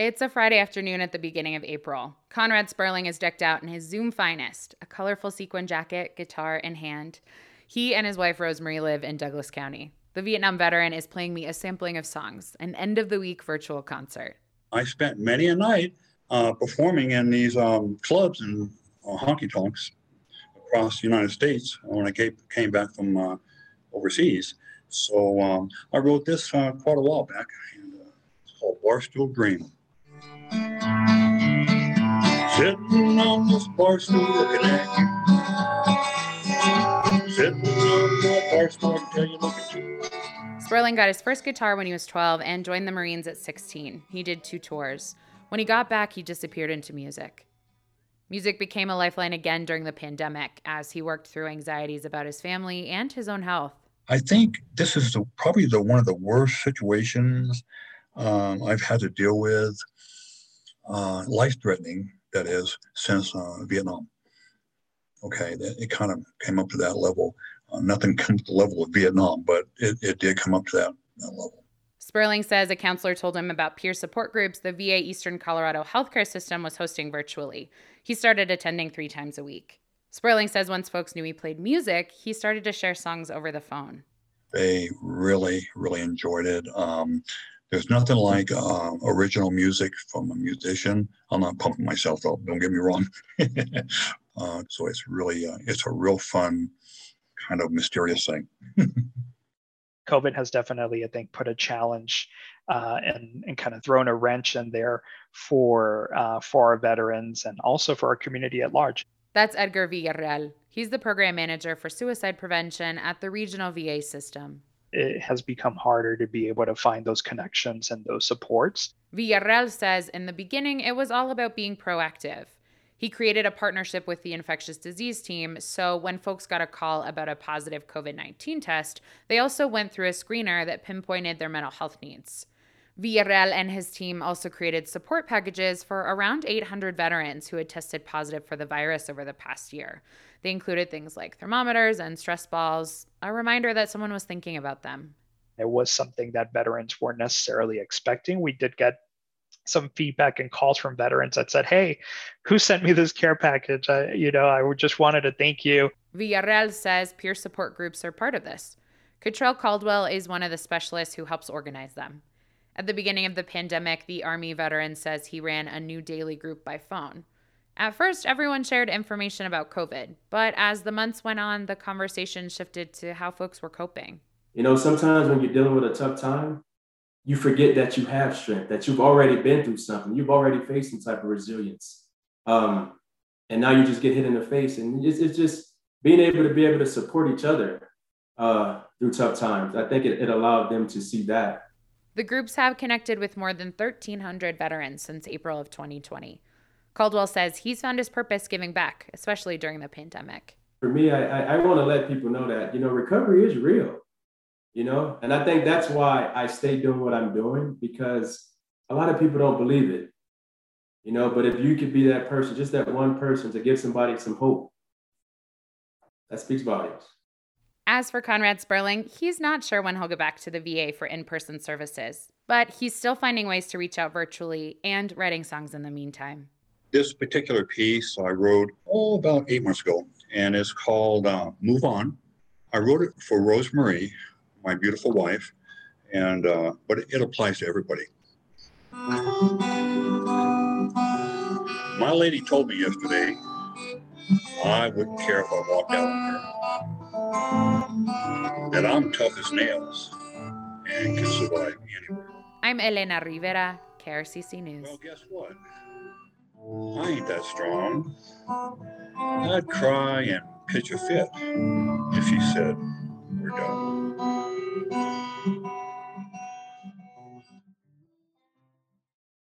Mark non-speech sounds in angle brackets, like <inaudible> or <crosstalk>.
It's a Friday afternoon at the beginning of April. Conrad Sperling is decked out in his Zoom finest, a colorful sequin jacket, guitar in hand. He and his wife Rosemary live in Douglas County. The Vietnam veteran is playing me a sampling of songs, an end of the week virtual concert. I spent many a night uh, performing in these um, clubs and uh, honky tonks across the United States when I came, back from uh, overseas. So um, I wrote this uh, quite a while back, and uh, it's called Barstool Dream. Sitting on this bar stool looking at you. Sitting on the bar stool, I can tell you look at you. Sperling got his first guitar when he was 12 and joined the Marines at 16. He did two tours. When he got back, he disappeared into music. Music became a lifeline again during the pandemic as he worked through anxieties about his family and his own health. I think this is the, probably the one of the worst situations um, I've had to deal with, uh, life-threatening that is, since uh, Vietnam. Okay, it kind of came up to that level. Uh, nothing comes to the level of Vietnam, but it, it did come up to that, that level. Sperling says a counselor told him about peer support groups the VA Eastern Colorado healthcare system was hosting virtually. He started attending three times a week. Sperling says once folks knew he played music, he started to share songs over the phone. They really, really enjoyed it. Um, there's nothing like uh, original music from a musician. I'm not pumping myself up. Don't get me wrong. <laughs> uh, so it's really, uh, it's a real fun, kind of mysterious thing. COVID has definitely, I think, put a challenge uh, and, and kind of thrown a wrench in there for uh, for our veterans and also for our community at large. That's Edgar Villarreal. He's the program manager for suicide prevention at the regional VA system it has become harder to be able to find those connections and those supports. Villarreal says in the beginning, it was all about being proactive. He created a partnership with the infectious disease team, so when folks got a call about a positive COVID 19 test, they also went through a screener that pinpointed their mental health needs. Villarreal and his team also created support packages for around 800 veterans who had tested positive for the virus over the past year. They included things like thermometers and stress balls, a reminder that someone was thinking about them. It was something that veterans weren't necessarily expecting. We did get some feedback and calls from veterans that said, "Hey, who sent me this care package? I, you know, I just wanted to thank you." Villarreal says peer support groups are part of this. Cottrell Caldwell is one of the specialists who helps organize them. At the beginning of the pandemic, the Army veteran says he ran a new daily group by phone. At first, everyone shared information about COVID, but as the months went on, the conversation shifted to how folks were coping. You know, sometimes when you're dealing with a tough time, you forget that you have strength, that you've already been through something, you've already faced some type of resilience. Um, and now you just get hit in the face. And it's, it's just being able to be able to support each other uh, through tough times. I think it, it allowed them to see that. The groups have connected with more than 1,300 veterans since April of 2020. Caldwell says he's found his purpose giving back, especially during the pandemic. For me, I, I, I want to let people know that, you know, recovery is real, you know, and I think that's why I stay doing what I'm doing because a lot of people don't believe it, you know, but if you could be that person, just that one person to give somebody some hope, that speaks volumes. As for Conrad Sperling, he's not sure when he'll go back to the VA for in person services, but he's still finding ways to reach out virtually and writing songs in the meantime. This particular piece I wrote, oh, about eight months ago, and it's called uh, Move On. I wrote it for Rosemary, my beautiful wife, and uh, but it applies to everybody. My lady told me yesterday I wouldn't care if I walked out on her. That I'm tough as nails and can survive anywhere. I'm Elena Rivera, KRCC News. Well, guess what? I ain't that strong. I'd cry and pitch a fit if she said, We're done.